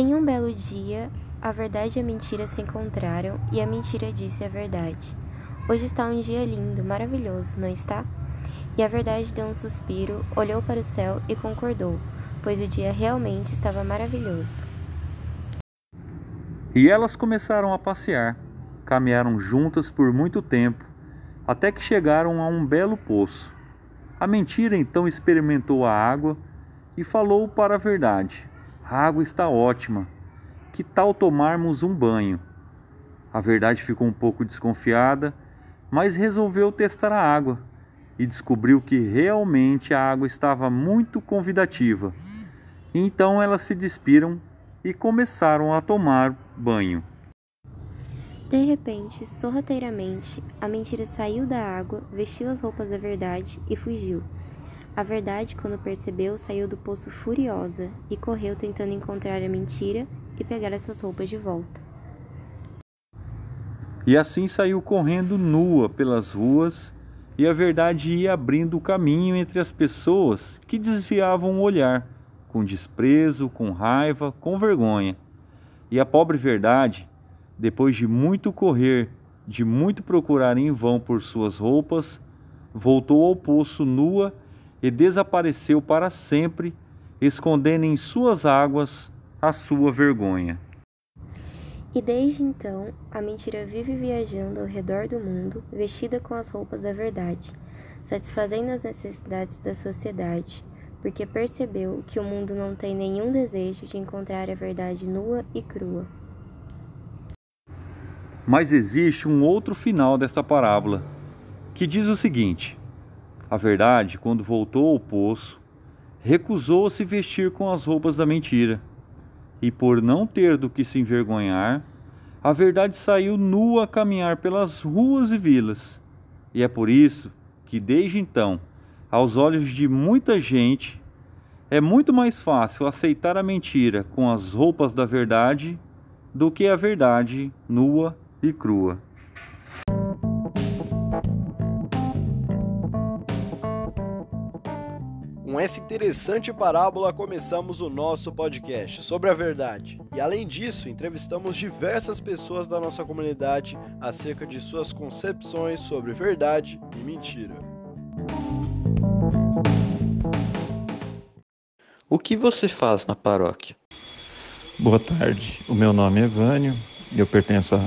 Em um belo dia, a verdade e a mentira se encontraram e a mentira disse a verdade. Hoje está um dia lindo, maravilhoso, não está? E a verdade deu um suspiro, olhou para o céu e concordou, pois o dia realmente estava maravilhoso. E elas começaram a passear. Caminharam juntas por muito tempo, até que chegaram a um belo poço. A mentira então experimentou a água e falou para a verdade: A água está ótima. Que tal tomarmos um banho? A verdade ficou um pouco desconfiada, mas resolveu testar a água e descobriu que realmente a água estava muito convidativa. Então elas se despiram e começaram a tomar banho. De repente, sorrateiramente, a mentira saiu da água, vestiu as roupas da verdade e fugiu. A verdade, quando percebeu, saiu do poço furiosa e correu tentando encontrar a mentira e pegar as suas roupas de volta. E assim saiu correndo nua pelas ruas, e a verdade ia abrindo o caminho entre as pessoas que desviavam o olhar, com desprezo, com raiva, com vergonha. E a pobre verdade depois de muito correr, de muito procurar em vão por suas roupas, voltou ao poço nua e desapareceu para sempre, escondendo em suas águas a sua vergonha. E desde então, a mentira vive viajando ao redor do mundo, vestida com as roupas da verdade, satisfazendo as necessidades da sociedade, porque percebeu que o mundo não tem nenhum desejo de encontrar a verdade nua e crua. Mas existe um outro final desta parábola, que diz o seguinte: A verdade, quando voltou ao poço, recusou se vestir com as roupas da mentira, e por não ter do que se envergonhar, a verdade saiu nua a caminhar pelas ruas e vilas. E é por isso que, desde então, aos olhos de muita gente, é muito mais fácil aceitar a mentira com as roupas da verdade do que a verdade nua e crua. Com essa interessante parábola, começamos o nosso podcast sobre a verdade. E além disso, entrevistamos diversas pessoas da nossa comunidade acerca de suas concepções sobre verdade e mentira. O que você faz na paróquia? Boa tarde, o meu nome é Vânio, eu pertenço à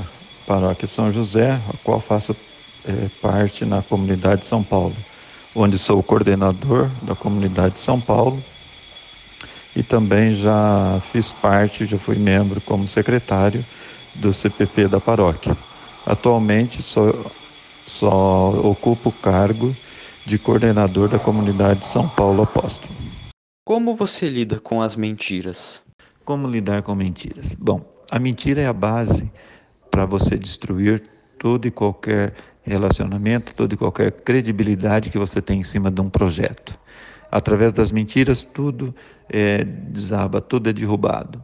paróquia São José, a qual faço é, parte na comunidade de São Paulo, onde sou coordenador da comunidade de São Paulo e também já fiz parte, já fui membro como secretário do CPP da paróquia. Atualmente só, só ocupo o cargo de coordenador da comunidade de São Paulo Apóstolo. Como você lida com as mentiras? Como lidar com mentiras? Bom, a mentira é a base para você destruir todo e qualquer relacionamento, toda e qualquer credibilidade que você tem em cima de um projeto. Através das mentiras, tudo é, desaba, tudo é derrubado.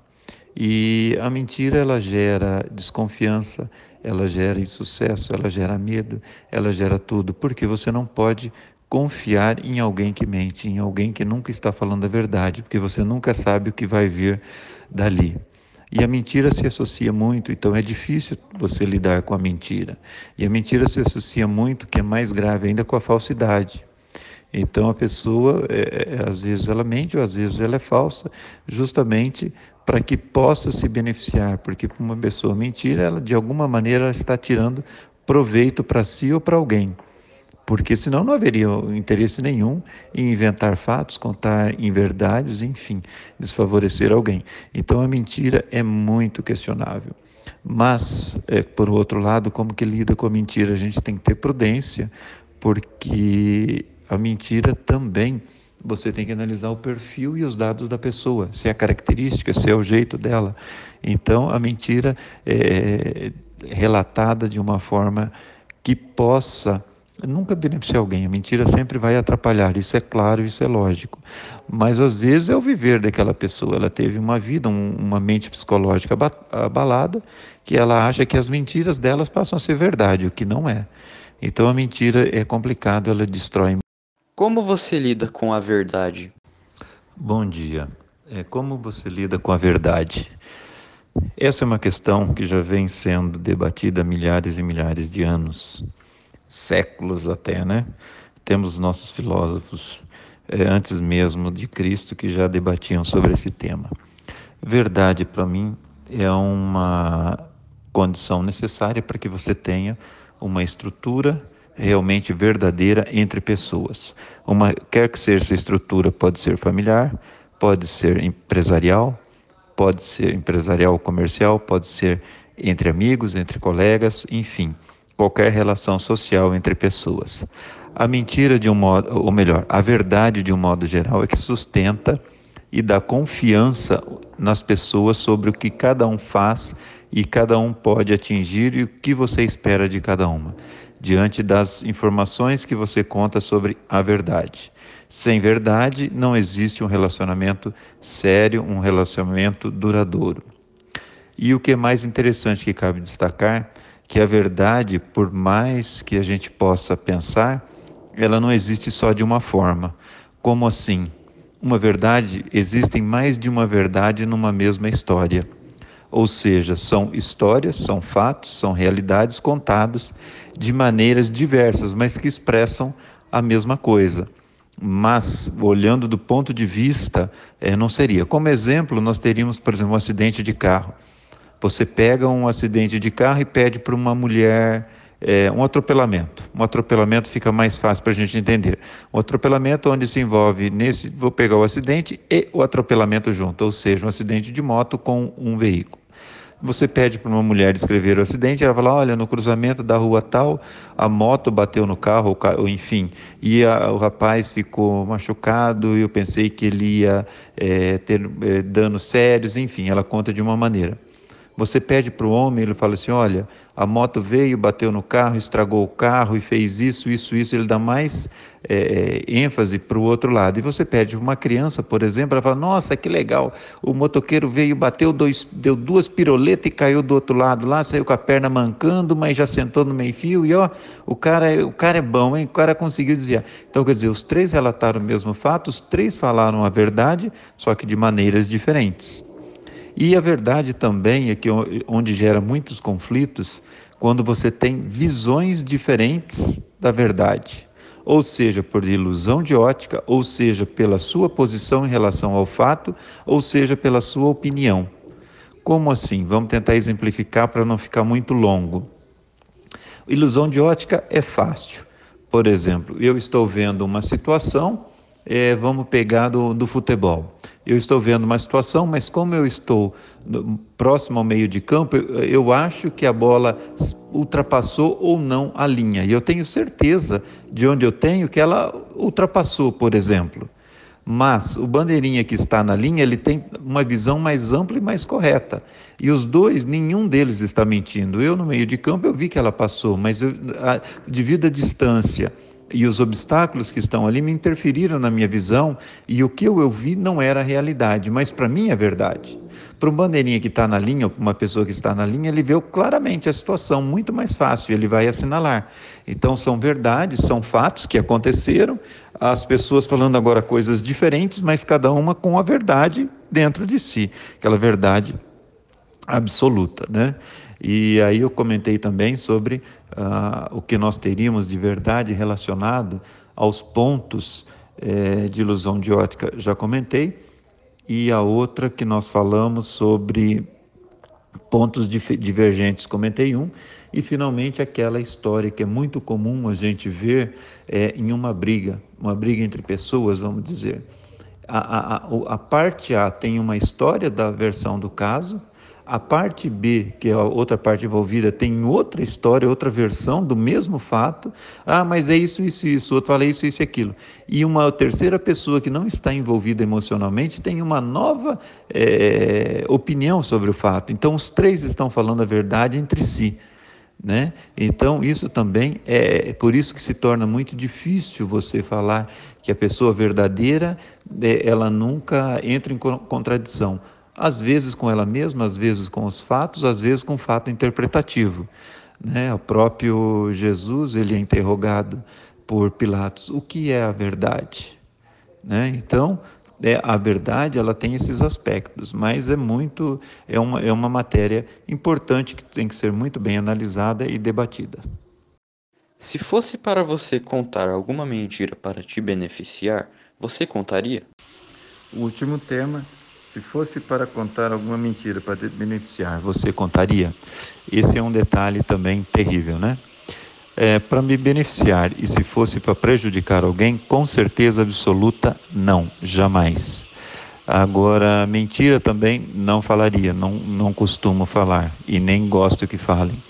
E a mentira ela gera desconfiança, ela gera insucesso, ela gera medo, ela gera tudo, porque você não pode confiar em alguém que mente, em alguém que nunca está falando a verdade, porque você nunca sabe o que vai vir dali. E a mentira se associa muito, então é difícil você lidar com a mentira. E a mentira se associa muito, que é mais grave ainda, com a falsidade. Então a pessoa, é, é, às vezes ela mente ou às vezes ela é falsa, justamente para que possa se beneficiar, porque uma pessoa mentira, ela de alguma maneira ela está tirando proveito para si ou para alguém porque senão não haveria interesse nenhum em inventar fatos, contar inverdades, enfim, desfavorecer alguém. Então a mentira é muito questionável. Mas, é, por outro lado, como que lida com a mentira? A gente tem que ter prudência, porque a mentira também você tem que analisar o perfil e os dados da pessoa, se é a característica, se é o jeito dela. Então, a mentira é relatada de uma forma que possa nunca beneficia alguém. A mentira sempre vai atrapalhar, isso é claro, isso é lógico. Mas às vezes é o viver daquela pessoa. Ela teve uma vida, um, uma mente psicológica abalada, que ela acha que as mentiras delas passam a ser verdade, o que não é. Então a mentira é complicado, ela destrói. Como você lida com a verdade? Bom dia. É como você lida com a verdade? Essa é uma questão que já vem sendo debatida há milhares e milhares de anos, séculos até, né? Temos nossos filósofos é, antes mesmo de Cristo que já debatiam sobre esse tema. Verdade, para mim, é uma condição necessária para que você tenha uma estrutura realmente verdadeira entre pessoas. Uma quer que seja essa estrutura, pode ser familiar, pode ser empresarial, pode ser empresarial comercial, pode ser entre amigos, entre colegas, enfim, qualquer relação social entre pessoas. A mentira de um modo, ou melhor, a verdade de um modo geral é que sustenta e dá confiança nas pessoas sobre o que cada um faz e cada um pode atingir e o que você espera de cada uma, diante das informações que você conta sobre a verdade. Sem verdade, não existe um relacionamento sério, um relacionamento duradouro. E o que é mais interessante que cabe destacar, que a verdade, por mais que a gente possa pensar, ela não existe só de uma forma. Como assim? Uma verdade, existem mais de uma verdade numa mesma história. Ou seja, são histórias, são fatos, são realidades contados de maneiras diversas, mas que expressam a mesma coisa mas olhando do ponto de vista, é, não seria. Como exemplo, nós teríamos, por exemplo, um acidente de carro. Você pega um acidente de carro e pede para uma mulher é, um atropelamento. Um atropelamento fica mais fácil para a gente entender. Um atropelamento onde se envolve nesse, vou pegar o acidente e o atropelamento junto, ou seja, um acidente de moto com um veículo. Você pede para uma mulher descrever o acidente, ela fala: olha, no cruzamento da rua tal, a moto bateu no carro, ou enfim, e a, o rapaz ficou machucado. E eu pensei que ele ia é, ter é, danos sérios, enfim, ela conta de uma maneira. Você pede para o homem, ele fala assim: olha, a moto veio, bateu no carro, estragou o carro e fez isso, isso, isso. Ele dá mais é, ênfase para o outro lado. E você pede para uma criança, por exemplo, ela fala: nossa, que legal, o motoqueiro veio, bateu, dois, deu duas piroletas e caiu do outro lado lá, saiu com a perna mancando, mas já sentou no meio-fio e ó, o cara, o cara é bom, hein? O cara conseguiu desviar. Então, quer dizer, os três relataram o mesmo fato, os três falaram a verdade, só que de maneiras diferentes. E a verdade também é que onde gera muitos conflitos, quando você tem visões diferentes da verdade, ou seja, por ilusão de ótica, ou seja, pela sua posição em relação ao fato, ou seja, pela sua opinião. Como assim? Vamos tentar exemplificar para não ficar muito longo. Ilusão de ótica é fácil. Por exemplo, eu estou vendo uma situação é, vamos pegar do, do futebol. Eu estou vendo uma situação, mas como eu estou no, próximo ao meio de campo, eu, eu acho que a bola ultrapassou ou não a linha. E eu tenho certeza de onde eu tenho que ela ultrapassou, por exemplo. Mas o bandeirinha que está na linha, ele tem uma visão mais ampla e mais correta. E os dois, nenhum deles está mentindo. Eu no meio de campo eu vi que ela passou, mas eu, a, devido à distância e os obstáculos que estão ali me interferiram na minha visão e o que eu vi não era realidade, mas para mim é verdade. Para um bandeirinha que está na linha, ou para uma pessoa que está na linha, ele vê claramente a situação, muito mais fácil, ele vai assinalar. Então são verdades, são fatos que aconteceram, as pessoas falando agora coisas diferentes, mas cada uma com a verdade dentro de si, aquela verdade absoluta, né? E aí eu comentei também sobre uh, o que nós teríamos de verdade relacionado aos pontos eh, de ilusão de ótica, já comentei, e a outra que nós falamos sobre pontos divergentes, comentei um, e finalmente aquela história que é muito comum a gente ver é, em uma briga, uma briga entre pessoas, vamos dizer. A, a, a parte A tem uma história da versão do caso, a parte B, que é a outra parte envolvida, tem outra história, outra versão do mesmo fato. Ah, mas é isso, isso, isso. Outro fala isso, isso e aquilo. E uma terceira pessoa que não está envolvida emocionalmente tem uma nova é, opinião sobre o fato. Então, os três estão falando a verdade entre si. Né? Então, isso também é por isso que se torna muito difícil você falar que a pessoa verdadeira, é, ela nunca entra em contradição às vezes com ela mesma, às vezes com os fatos, às vezes com fato interpretativo. Né? O próprio Jesus ele é interrogado por Pilatos: o que é a verdade? Né? Então, é, a verdade ela tem esses aspectos, mas é muito é uma, é uma matéria importante que tem que ser muito bem analisada e debatida. Se fosse para você contar alguma mentira para te beneficiar, você contaria? O último tema, se fosse para contar alguma mentira para beneficiar, você contaria? Esse é um detalhe também terrível, né? É, para me beneficiar e se fosse para prejudicar alguém, com certeza absoluta, não, jamais. Agora, mentira também não falaria, não, não costumo falar e nem gosto que falem.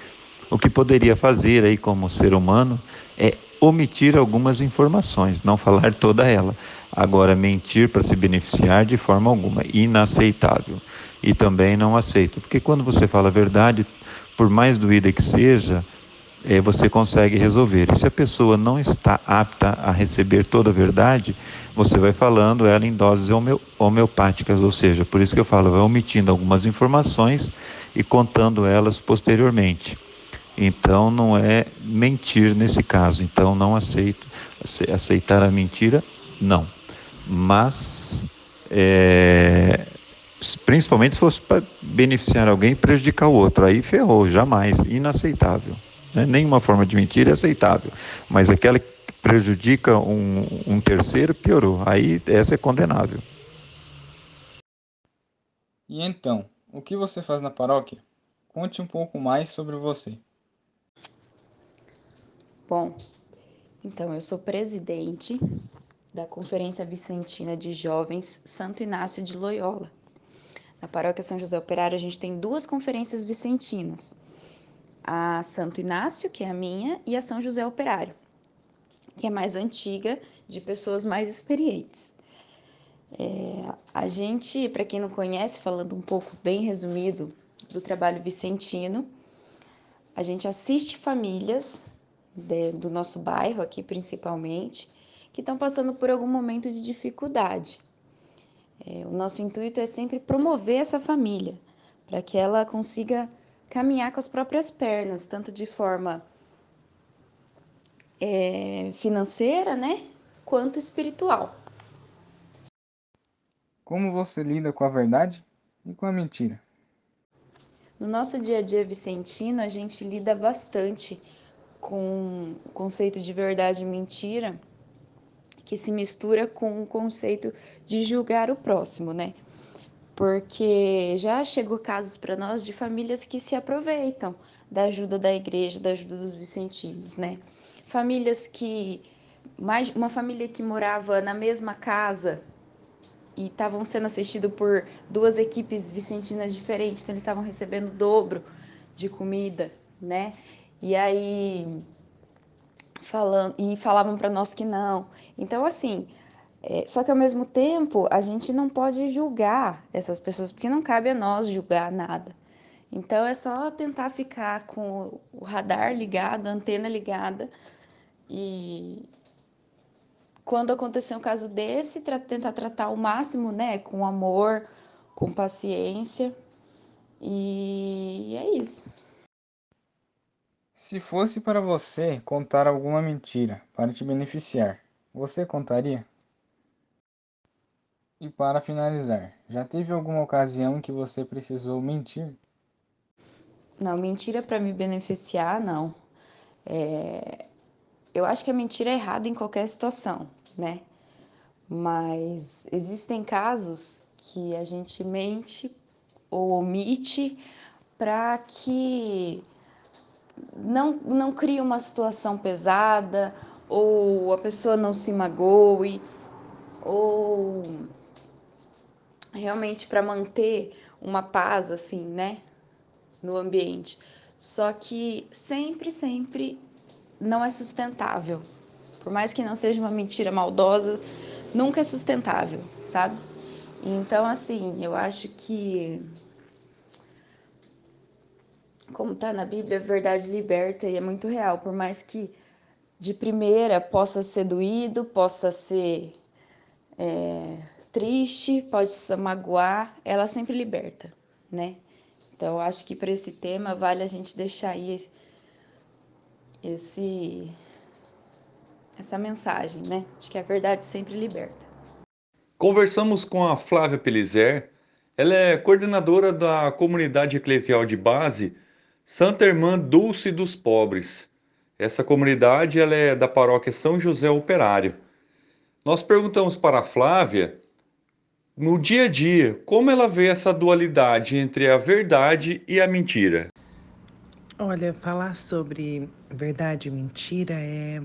O que poderia fazer aí como ser humano é omitir algumas informações, não falar toda ela. Agora, mentir para se beneficiar de forma alguma, inaceitável. E também não aceito, porque quando você fala a verdade, por mais doída que seja, é, você consegue resolver. E se a pessoa não está apta a receber toda a verdade, você vai falando ela em doses homeopáticas, ou seja, por isso que eu falo, vai omitindo algumas informações e contando elas posteriormente. Então não é mentir nesse caso. Então não aceito aceitar a mentira, não. Mas é, principalmente se fosse para beneficiar alguém e prejudicar o outro, aí ferrou, jamais, inaceitável. Né? Nenhuma forma de mentira é aceitável, mas aquela que prejudica um, um terceiro piorou. Aí essa é condenável. E então, o que você faz na paróquia? Conte um pouco mais sobre você. Bom, então eu sou presidente da Conferência Vicentina de Jovens Santo Inácio de Loyola. Na Paróquia São José Operário a gente tem duas conferências vicentinas a Santo Inácio, que é a minha, e a São José Operário, que é mais antiga, de pessoas mais experientes. É, a gente, para quem não conhece, falando um pouco bem resumido do trabalho vicentino, a gente assiste famílias de, do nosso bairro aqui principalmente, que estão passando por algum momento de dificuldade. É, o nosso intuito é sempre promover essa família, para que ela consiga caminhar com as próprias pernas, tanto de forma é, financeira, né, quanto espiritual. Como você lida com a verdade e com a mentira? No nosso dia a dia vicentino, a gente lida bastante com o conceito de verdade e mentira, que se mistura com o conceito de julgar o próximo, né? porque já chegou casos para nós de famílias que se aproveitam da ajuda da igreja, da ajuda dos vicentinos, né? Famílias que mais uma família que morava na mesma casa e estavam sendo assistidos por duas equipes vicentinas diferentes, então eles estavam recebendo o dobro de comida, né? E aí falando e falavam para nós que não. Então assim, é, só que ao mesmo tempo, a gente não pode julgar essas pessoas, porque não cabe a nós julgar nada. Então é só tentar ficar com o radar ligado, a antena ligada e quando acontecer um caso desse, tra tentar tratar o máximo, né, com amor, com paciência. E é isso. Se fosse para você contar alguma mentira para te beneficiar, você contaria? E para finalizar, já teve alguma ocasião que você precisou mentir? Não, mentira para me beneficiar, não. É... Eu acho que a mentira é errada em qualquer situação, né? Mas existem casos que a gente mente ou omite para que não, não crie uma situação pesada ou a pessoa não se magoe ou realmente para manter uma paz assim, né, no ambiente. Só que sempre, sempre não é sustentável. Por mais que não seja uma mentira maldosa, nunca é sustentável, sabe? Então, assim, eu acho que como tá na Bíblia, a verdade liberta e é muito real, por mais que de primeira possa ser doído, possa ser é, triste, pode se magoar, ela sempre liberta, né? Então, acho que para esse tema vale a gente deixar aí esse essa mensagem, né? De que a verdade sempre liberta. Conversamos com a Flávia Pelizer, ela é coordenadora da comunidade eclesial de base Santa Irmã Dulce dos Pobres. Essa comunidade ela é da paróquia São José Operário. Nós perguntamos para a Flávia, no dia a dia, como ela vê essa dualidade entre a verdade e a mentira. Olha, falar sobre verdade e mentira é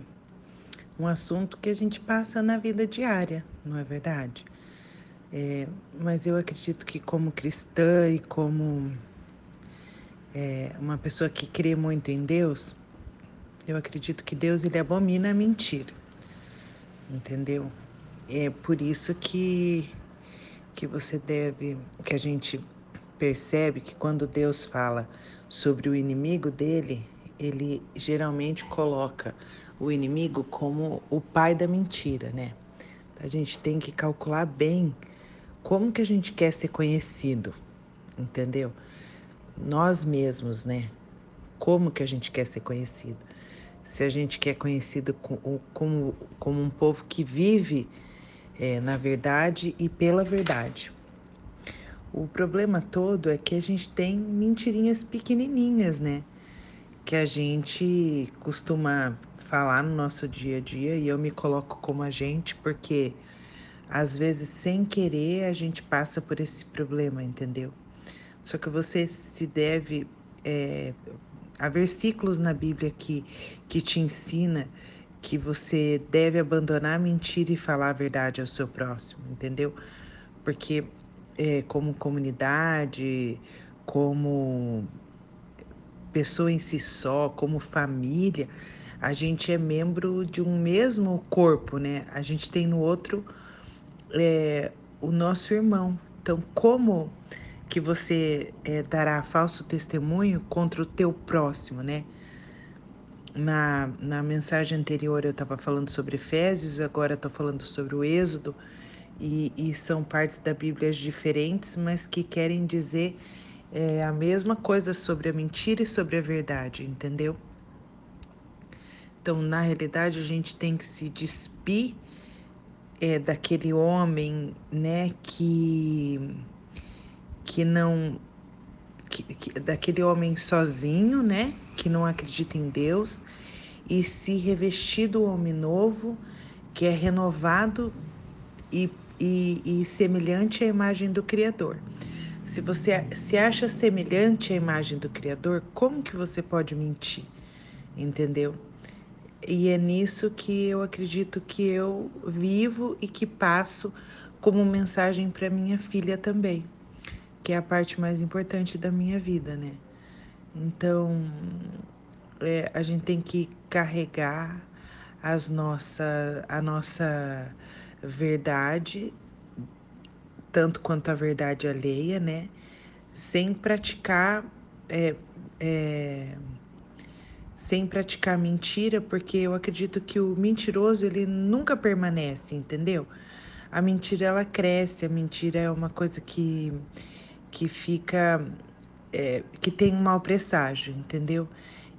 um assunto que a gente passa na vida diária, não é verdade? É, mas eu acredito que como cristã e como é, uma pessoa que crê muito em Deus, eu acredito que Deus ele abomina a mentira, entendeu? É por isso que que você deve, que a gente percebe que quando Deus fala sobre o inimigo dele, ele geralmente coloca o inimigo como o pai da mentira, né? A gente tem que calcular bem como que a gente quer ser conhecido, entendeu? Nós mesmos, né? Como que a gente quer ser conhecido? Se a gente quer conhecido como, como, como um povo que vive é, na verdade e pela verdade. O problema todo é que a gente tem mentirinhas pequenininhas, né? Que a gente costuma falar no nosso dia a dia e eu me coloco como a gente porque às vezes sem querer a gente passa por esse problema, entendeu? Só que você se deve é, há versículos na Bíblia que, que te ensina que você deve abandonar a mentira e falar a verdade ao seu próximo, entendeu? Porque é, como comunidade, como pessoa em si só, como família, a gente é membro de um mesmo corpo, né? A gente tem no outro é, o nosso irmão. Então, como que você é, dará falso testemunho contra o teu próximo, né? Na, na mensagem anterior eu estava falando sobre Efésios, agora estou falando sobre o Êxodo, e, e, são partes da Bíblia diferentes, mas que querem dizer é, a mesma coisa sobre a mentira e sobre a verdade, entendeu? Então, na realidade, a gente tem que se despir é, daquele homem, né, que, que não que, que, daquele homem sozinho, né, que não acredita em Deus, e se revestir do homem novo, que é renovado e, e, e semelhante à imagem do Criador. Se você se acha semelhante à imagem do Criador, como que você pode mentir? Entendeu? E é nisso que eu acredito que eu vivo e que passo como mensagem para minha filha também que é a parte mais importante da minha vida, né? Então, é, a gente tem que carregar as nossa, a nossa verdade, tanto quanto a verdade alheia, né? Sem praticar, é, é, sem praticar mentira, porque eu acredito que o mentiroso ele nunca permanece, entendeu? A mentira ela cresce, a mentira é uma coisa que que fica, é, que tem um mau presságio, entendeu?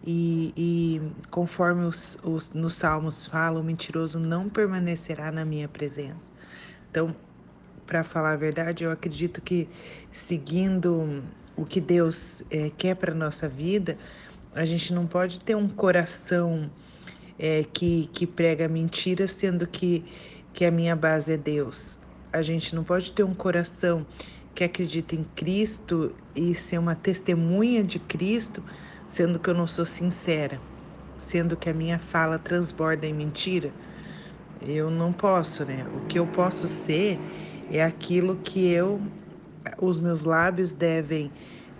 E, e conforme os, os, nos Salmos fala, o mentiroso não permanecerá na minha presença. Então, para falar a verdade, eu acredito que seguindo o que Deus é, quer para nossa vida, a gente não pode ter um coração é, que, que prega mentira, sendo que, que a minha base é Deus. A gente não pode ter um coração que acredita em Cristo e ser uma testemunha de Cristo, sendo que eu não sou sincera, sendo que a minha fala transborda em mentira, eu não posso, né? O que eu posso ser é aquilo que eu, os meus lábios devem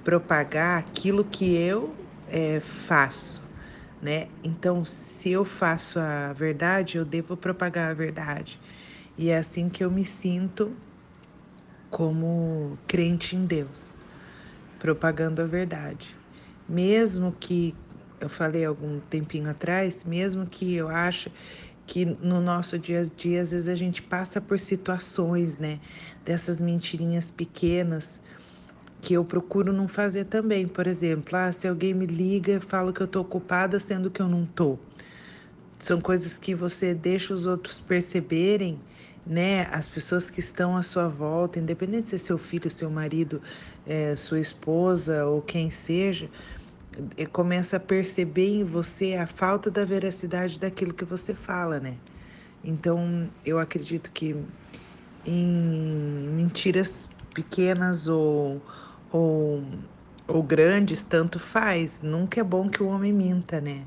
propagar, aquilo que eu é, faço, né? Então, se eu faço a verdade, eu devo propagar a verdade. E é assim que eu me sinto como crente em Deus, propagando a verdade. Mesmo que, eu falei algum tempinho atrás, mesmo que eu ache que no nosso dia a dia, às vezes a gente passa por situações, né, dessas mentirinhas pequenas que eu procuro não fazer também. Por exemplo, ah, se alguém me liga, falo que eu tô ocupada, sendo que eu não tô. São coisas que você deixa os outros perceberem né? As pessoas que estão à sua volta, independente se é seu filho, seu marido, é, sua esposa ou quem seja, é, começa a perceber em você a falta da veracidade daquilo que você fala, né? Então, eu acredito que em mentiras pequenas ou, ou, ou grandes, tanto faz. Nunca é bom que o homem minta, né?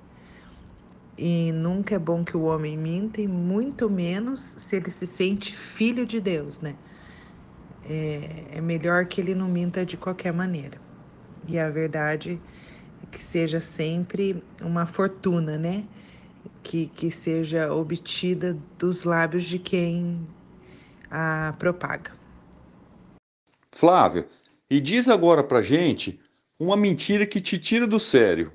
E nunca é bom que o homem minta, e muito menos se ele se sente filho de Deus, né? É, é melhor que ele não minta de qualquer maneira. E a verdade é que seja sempre uma fortuna, né? Que, que seja obtida dos lábios de quem a propaga. Flávia, e diz agora pra gente uma mentira que te tira do sério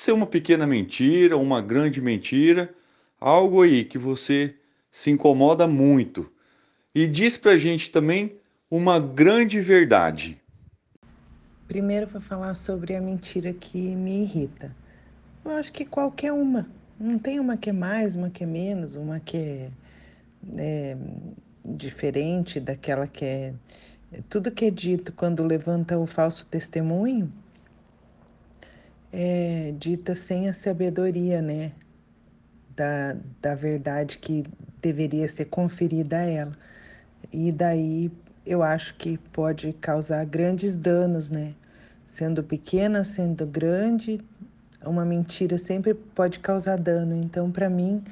ser uma pequena mentira, uma grande mentira, algo aí que você se incomoda muito. E diz pra gente também uma grande verdade. Primeiro vou falar sobre a mentira que me irrita. Eu acho que qualquer uma. Não tem uma que é mais, uma que é menos, uma que é, é diferente daquela que é. Tudo que é dito quando levanta o falso testemunho é dita sem a sabedoria, né? Da, da verdade que deveria ser conferida a ela. E daí eu acho que pode causar grandes danos, né? Sendo pequena, sendo grande, uma mentira sempre pode causar dano. Então, para mim,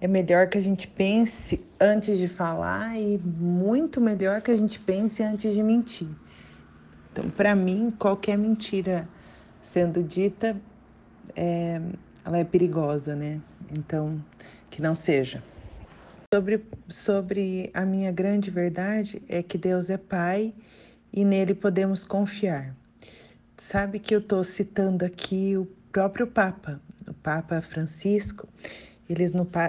é melhor que a gente pense antes de falar e muito melhor que a gente pense antes de mentir. Então, para mim, qualquer mentira sendo dita, é, ela é perigosa, né? Então, que não seja. Sobre, sobre a minha grande verdade é que Deus é Pai e nele podemos confiar. Sabe que eu estou citando aqui o próprio Papa, o Papa Francisco, ele,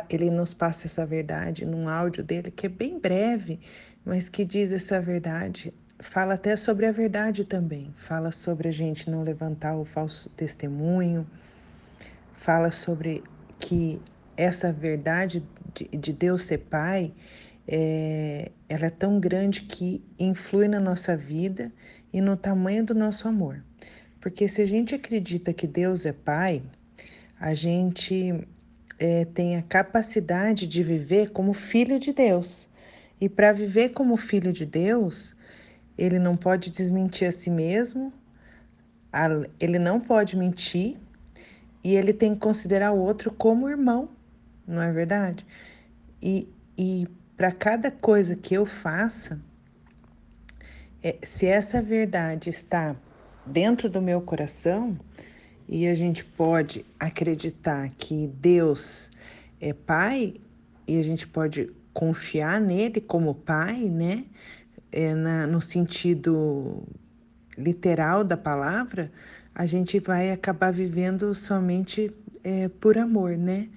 ele nos passa essa verdade num áudio dele que é bem breve, mas que diz essa verdade fala até sobre a verdade também. Fala sobre a gente não levantar o falso testemunho. Fala sobre que essa verdade de, de Deus ser Pai, é, ela é tão grande que influi na nossa vida e no tamanho do nosso amor. Porque se a gente acredita que Deus é Pai, a gente é, tem a capacidade de viver como filho de Deus. E para viver como filho de Deus, ele não pode desmentir a si mesmo, ele não pode mentir e ele tem que considerar o outro como irmão, não é verdade? E, e para cada coisa que eu faça, é, se essa verdade está dentro do meu coração e a gente pode acreditar que Deus é Pai e a gente pode confiar nele como Pai, né? É, na, no sentido literal da palavra, a gente vai acabar vivendo somente é, por amor, né?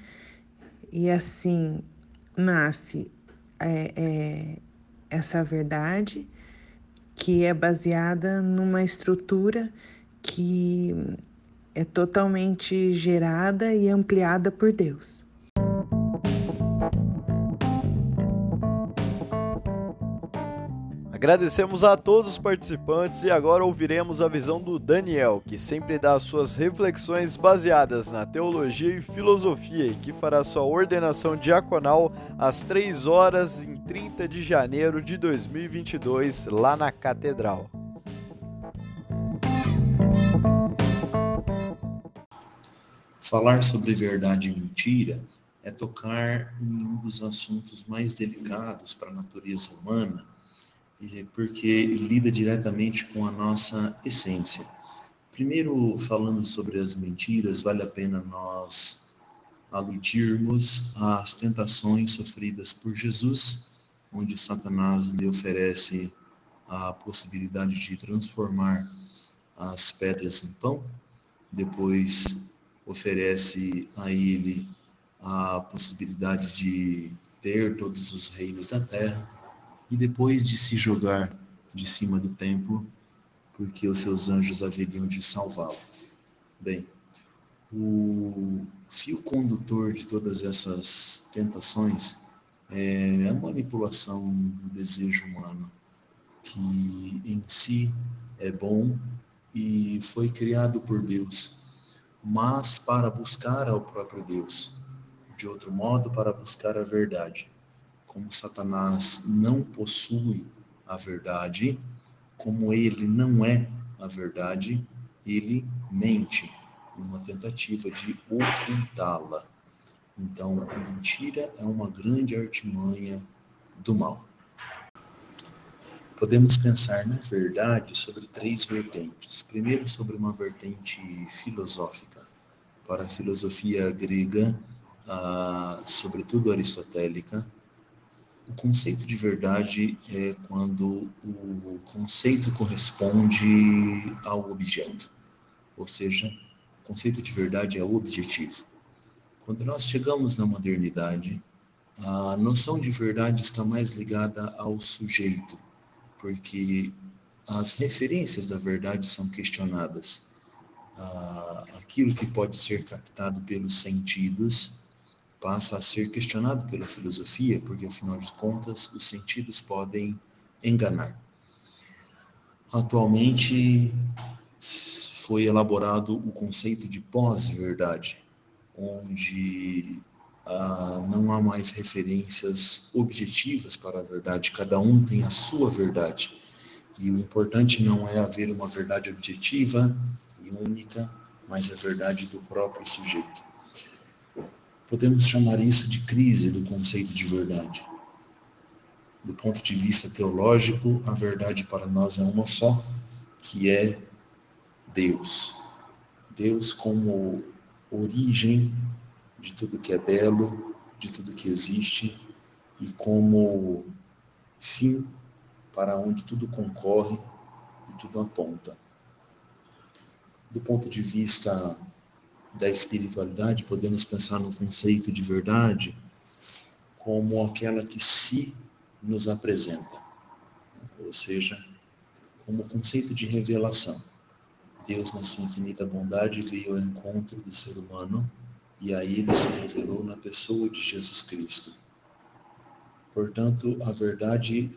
E assim nasce é, é, essa verdade que é baseada numa estrutura que é totalmente gerada e ampliada por Deus. Agradecemos a todos os participantes e agora ouviremos a visão do Daniel, que sempre dá suas reflexões baseadas na teologia e filosofia e que fará sua ordenação diaconal às 3 horas em 30 de janeiro de 2022 lá na Catedral. Falar sobre verdade e mentira é tocar em um dos assuntos mais delicados para a natureza humana porque lida diretamente com a nossa essência. Primeiro, falando sobre as mentiras, vale a pena nós aludirmos às tentações sofridas por Jesus, onde Satanás lhe oferece a possibilidade de transformar as pedras em pão, depois oferece a ele a possibilidade de ter todos os reinos da terra, e depois de se jogar de cima do templo, porque os seus anjos haveriam de salvá-lo. Bem, o fio condutor de todas essas tentações é a manipulação do desejo humano, que em si é bom e foi criado por Deus, mas para buscar ao próprio Deus. De outro modo, para buscar a verdade. Como Satanás não possui a verdade, como ele não é a verdade, ele mente numa tentativa de ocultá-la. Então, a mentira é uma grande artimanha do mal. Podemos pensar na verdade sobre três vertentes. Primeiro, sobre uma vertente filosófica. Para a filosofia grega, ah, sobretudo aristotélica, o conceito de verdade é quando o conceito corresponde ao objeto, ou seja, o conceito de verdade é objetivo. Quando nós chegamos na modernidade, a noção de verdade está mais ligada ao sujeito, porque as referências da verdade são questionadas. aquilo que pode ser captado pelos sentidos passa a ser questionado pela filosofia, porque afinal de contas os sentidos podem enganar. Atualmente foi elaborado o conceito de pós-verdade, onde ah, não há mais referências objetivas para a verdade, cada um tem a sua verdade. E o importante não é haver uma verdade objetiva e única, mas a verdade do próprio sujeito. Podemos chamar isso de crise do conceito de verdade. Do ponto de vista teológico, a verdade para nós é uma só, que é Deus. Deus como origem de tudo que é belo, de tudo que existe e como fim para onde tudo concorre e tudo aponta. Do ponto de vista da espiritualidade, podemos pensar no conceito de verdade como aquela que se nos apresenta, ou seja, como conceito de revelação. Deus, na sua infinita bondade, veio ao encontro do ser humano e a ele se revelou na pessoa de Jesus Cristo. Portanto, a verdade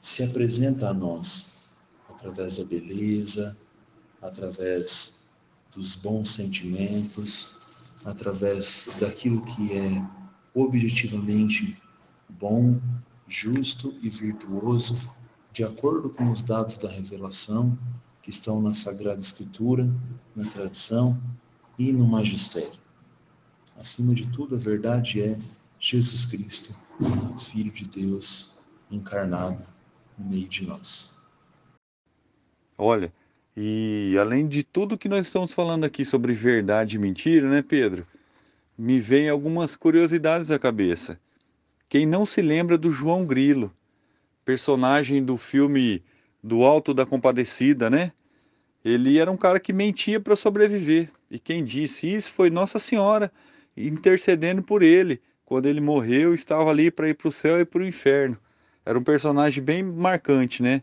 se apresenta a nós através da beleza, através dos bons sentimentos, através daquilo que é objetivamente bom, justo e virtuoso, de acordo com os dados da revelação que estão na Sagrada Escritura, na tradição e no magistério. Acima de tudo, a verdade é Jesus Cristo, Filho de Deus encarnado no meio de nós. Olha, e além de tudo que nós estamos falando aqui sobre verdade e mentira, né, Pedro? Me vem algumas curiosidades à cabeça. Quem não se lembra do João Grilo, personagem do filme do Alto da Compadecida, né? Ele era um cara que mentia para sobreviver. E quem disse isso foi Nossa Senhora intercedendo por ele. Quando ele morreu, estava ali para ir para o céu e para o inferno. Era um personagem bem marcante, né?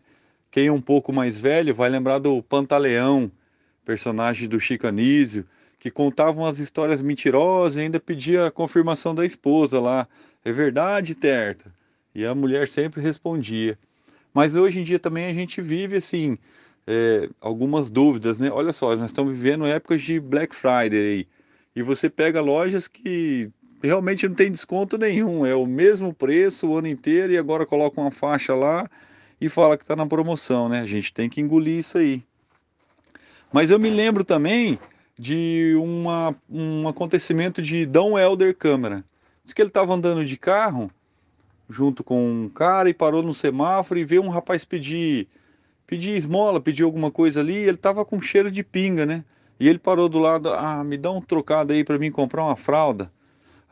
Quem é um pouco mais velho vai lembrar do Pantaleão, personagem do Chico Anísio, que contavam as histórias mentirosas e ainda pedia a confirmação da esposa lá. É verdade, Terta? E a mulher sempre respondia. Mas hoje em dia também a gente vive assim, é, algumas dúvidas, né? Olha só, nós estamos vivendo épocas de Black Friday aí. E você pega lojas que realmente não tem desconto nenhum, é o mesmo preço o ano inteiro e agora coloca uma faixa lá e fala que está na promoção, né? A gente tem que engolir isso aí. Mas eu me lembro também de uma, um acontecimento de Dom Helder Câmara. Diz que ele estava andando de carro junto com um cara e parou no semáforo e veio um rapaz pedir pedir esmola, pedir alguma coisa ali, ele estava com cheiro de pinga, né? E ele parou do lado, ah, me dá um trocado aí para mim comprar uma fralda.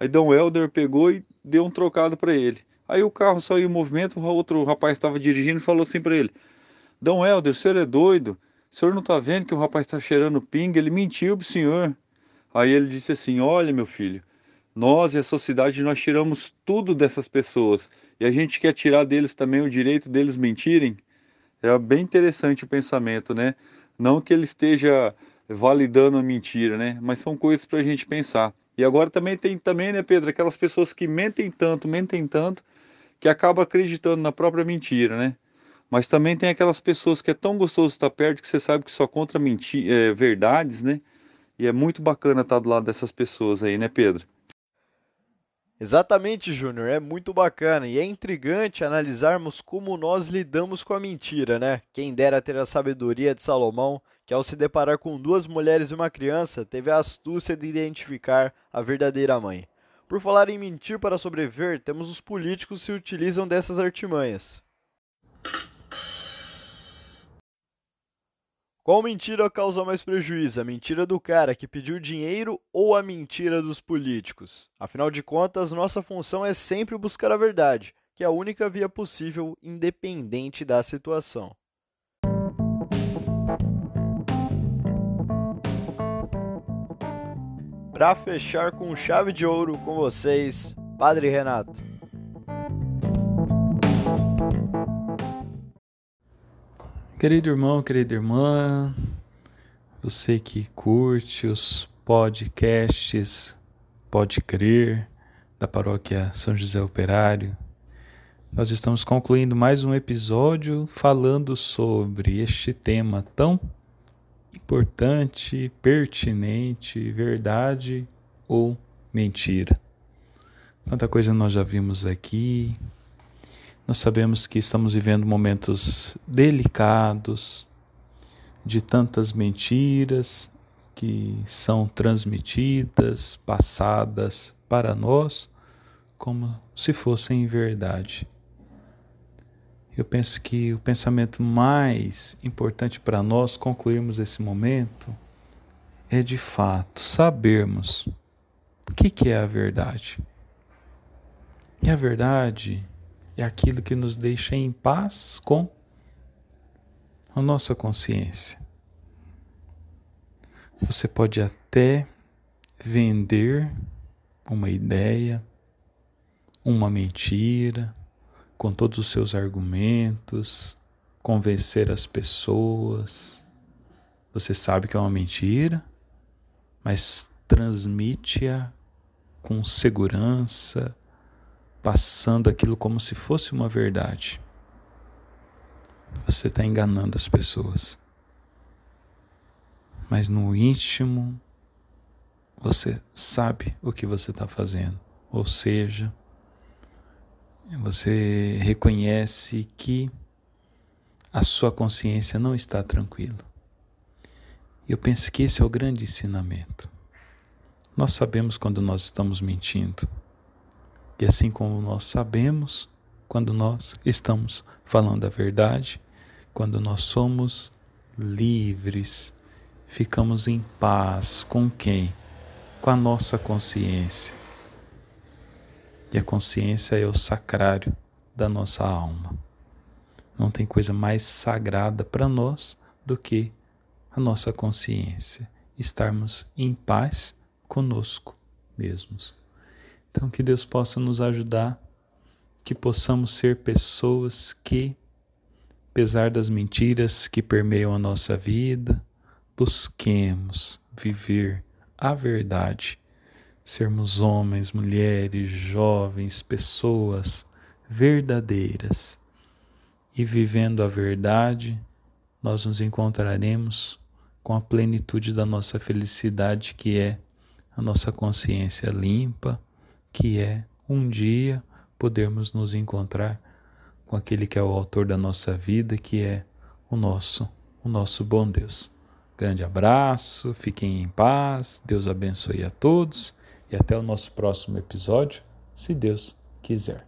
Aí Dom Helder pegou e deu um trocado para ele. Aí o carro saiu em movimento, o outro rapaz estava dirigindo e falou assim para ele: Dom Helder, o senhor é doido? O senhor não está vendo que o rapaz está cheirando pinga? Ele mentiu para o senhor. Aí ele disse assim: Olha, meu filho, nós e a sociedade nós tiramos tudo dessas pessoas e a gente quer tirar deles também o direito deles mentirem. É bem interessante o pensamento, né? Não que ele esteja validando a mentira, né? Mas são coisas para a gente pensar. E agora também tem também, né, Pedro, aquelas pessoas que mentem tanto, mentem tanto, que acaba acreditando na própria mentira, né? Mas também tem aquelas pessoas que é tão gostoso estar perto que você sabe que só contra menti é, verdades, né? E é muito bacana estar do lado dessas pessoas aí, né, Pedro? Exatamente, Júnior, é muito bacana e é intrigante analisarmos como nós lidamos com a mentira, né? Quem dera ter a sabedoria de Salomão, que ao se deparar com duas mulheres e uma criança, teve a astúcia de identificar a verdadeira mãe. Por falar em mentir para sobreviver, temos os políticos que se utilizam dessas artimanhas. Qual mentira causa mais prejuízo? A mentira do cara que pediu dinheiro ou a mentira dos políticos? Afinal de contas, nossa função é sempre buscar a verdade, que é a única via possível, independente da situação. Para fechar com chave de ouro com vocês, Padre Renato. Querido irmão, querida irmã, você que curte os podcasts Pode Crer da paróquia São José Operário, nós estamos concluindo mais um episódio falando sobre este tema tão importante, pertinente, verdade ou mentira. Quanta coisa nós já vimos aqui, nós sabemos que estamos vivendo momentos delicados, de tantas mentiras que são transmitidas, passadas para nós como se fossem verdade. Eu penso que o pensamento mais importante para nós concluirmos esse momento é de fato sabermos o que, que é a verdade. E a verdade é aquilo que nos deixa em paz com a nossa consciência. Você pode até vender uma ideia, uma mentira, com todos os seus argumentos, convencer as pessoas. Você sabe que é uma mentira, mas transmite-a com segurança, passando aquilo como se fosse uma verdade. Você está enganando as pessoas. Mas no íntimo, você sabe o que você está fazendo. Ou seja, você reconhece que a sua consciência não está tranquila. Eu penso que esse é o grande ensinamento. Nós sabemos quando nós estamos mentindo. E assim como nós sabemos, quando nós estamos falando a verdade, quando nós somos livres, ficamos em paz com quem? Com a nossa consciência. E a consciência é o sacrário da nossa alma. Não tem coisa mais sagrada para nós do que a nossa consciência, estarmos em paz conosco mesmos. Então, que Deus possa nos ajudar, que possamos ser pessoas que, apesar das mentiras que permeiam a nossa vida, busquemos viver a verdade, sermos homens, mulheres, jovens, pessoas verdadeiras. E vivendo a verdade, nós nos encontraremos com a plenitude da nossa felicidade, que é a nossa consciência limpa que é um dia podermos nos encontrar com aquele que é o autor da nossa vida, que é o nosso, o nosso bom Deus. Grande abraço, fiquem em paz, Deus abençoe a todos e até o nosso próximo episódio, se Deus quiser.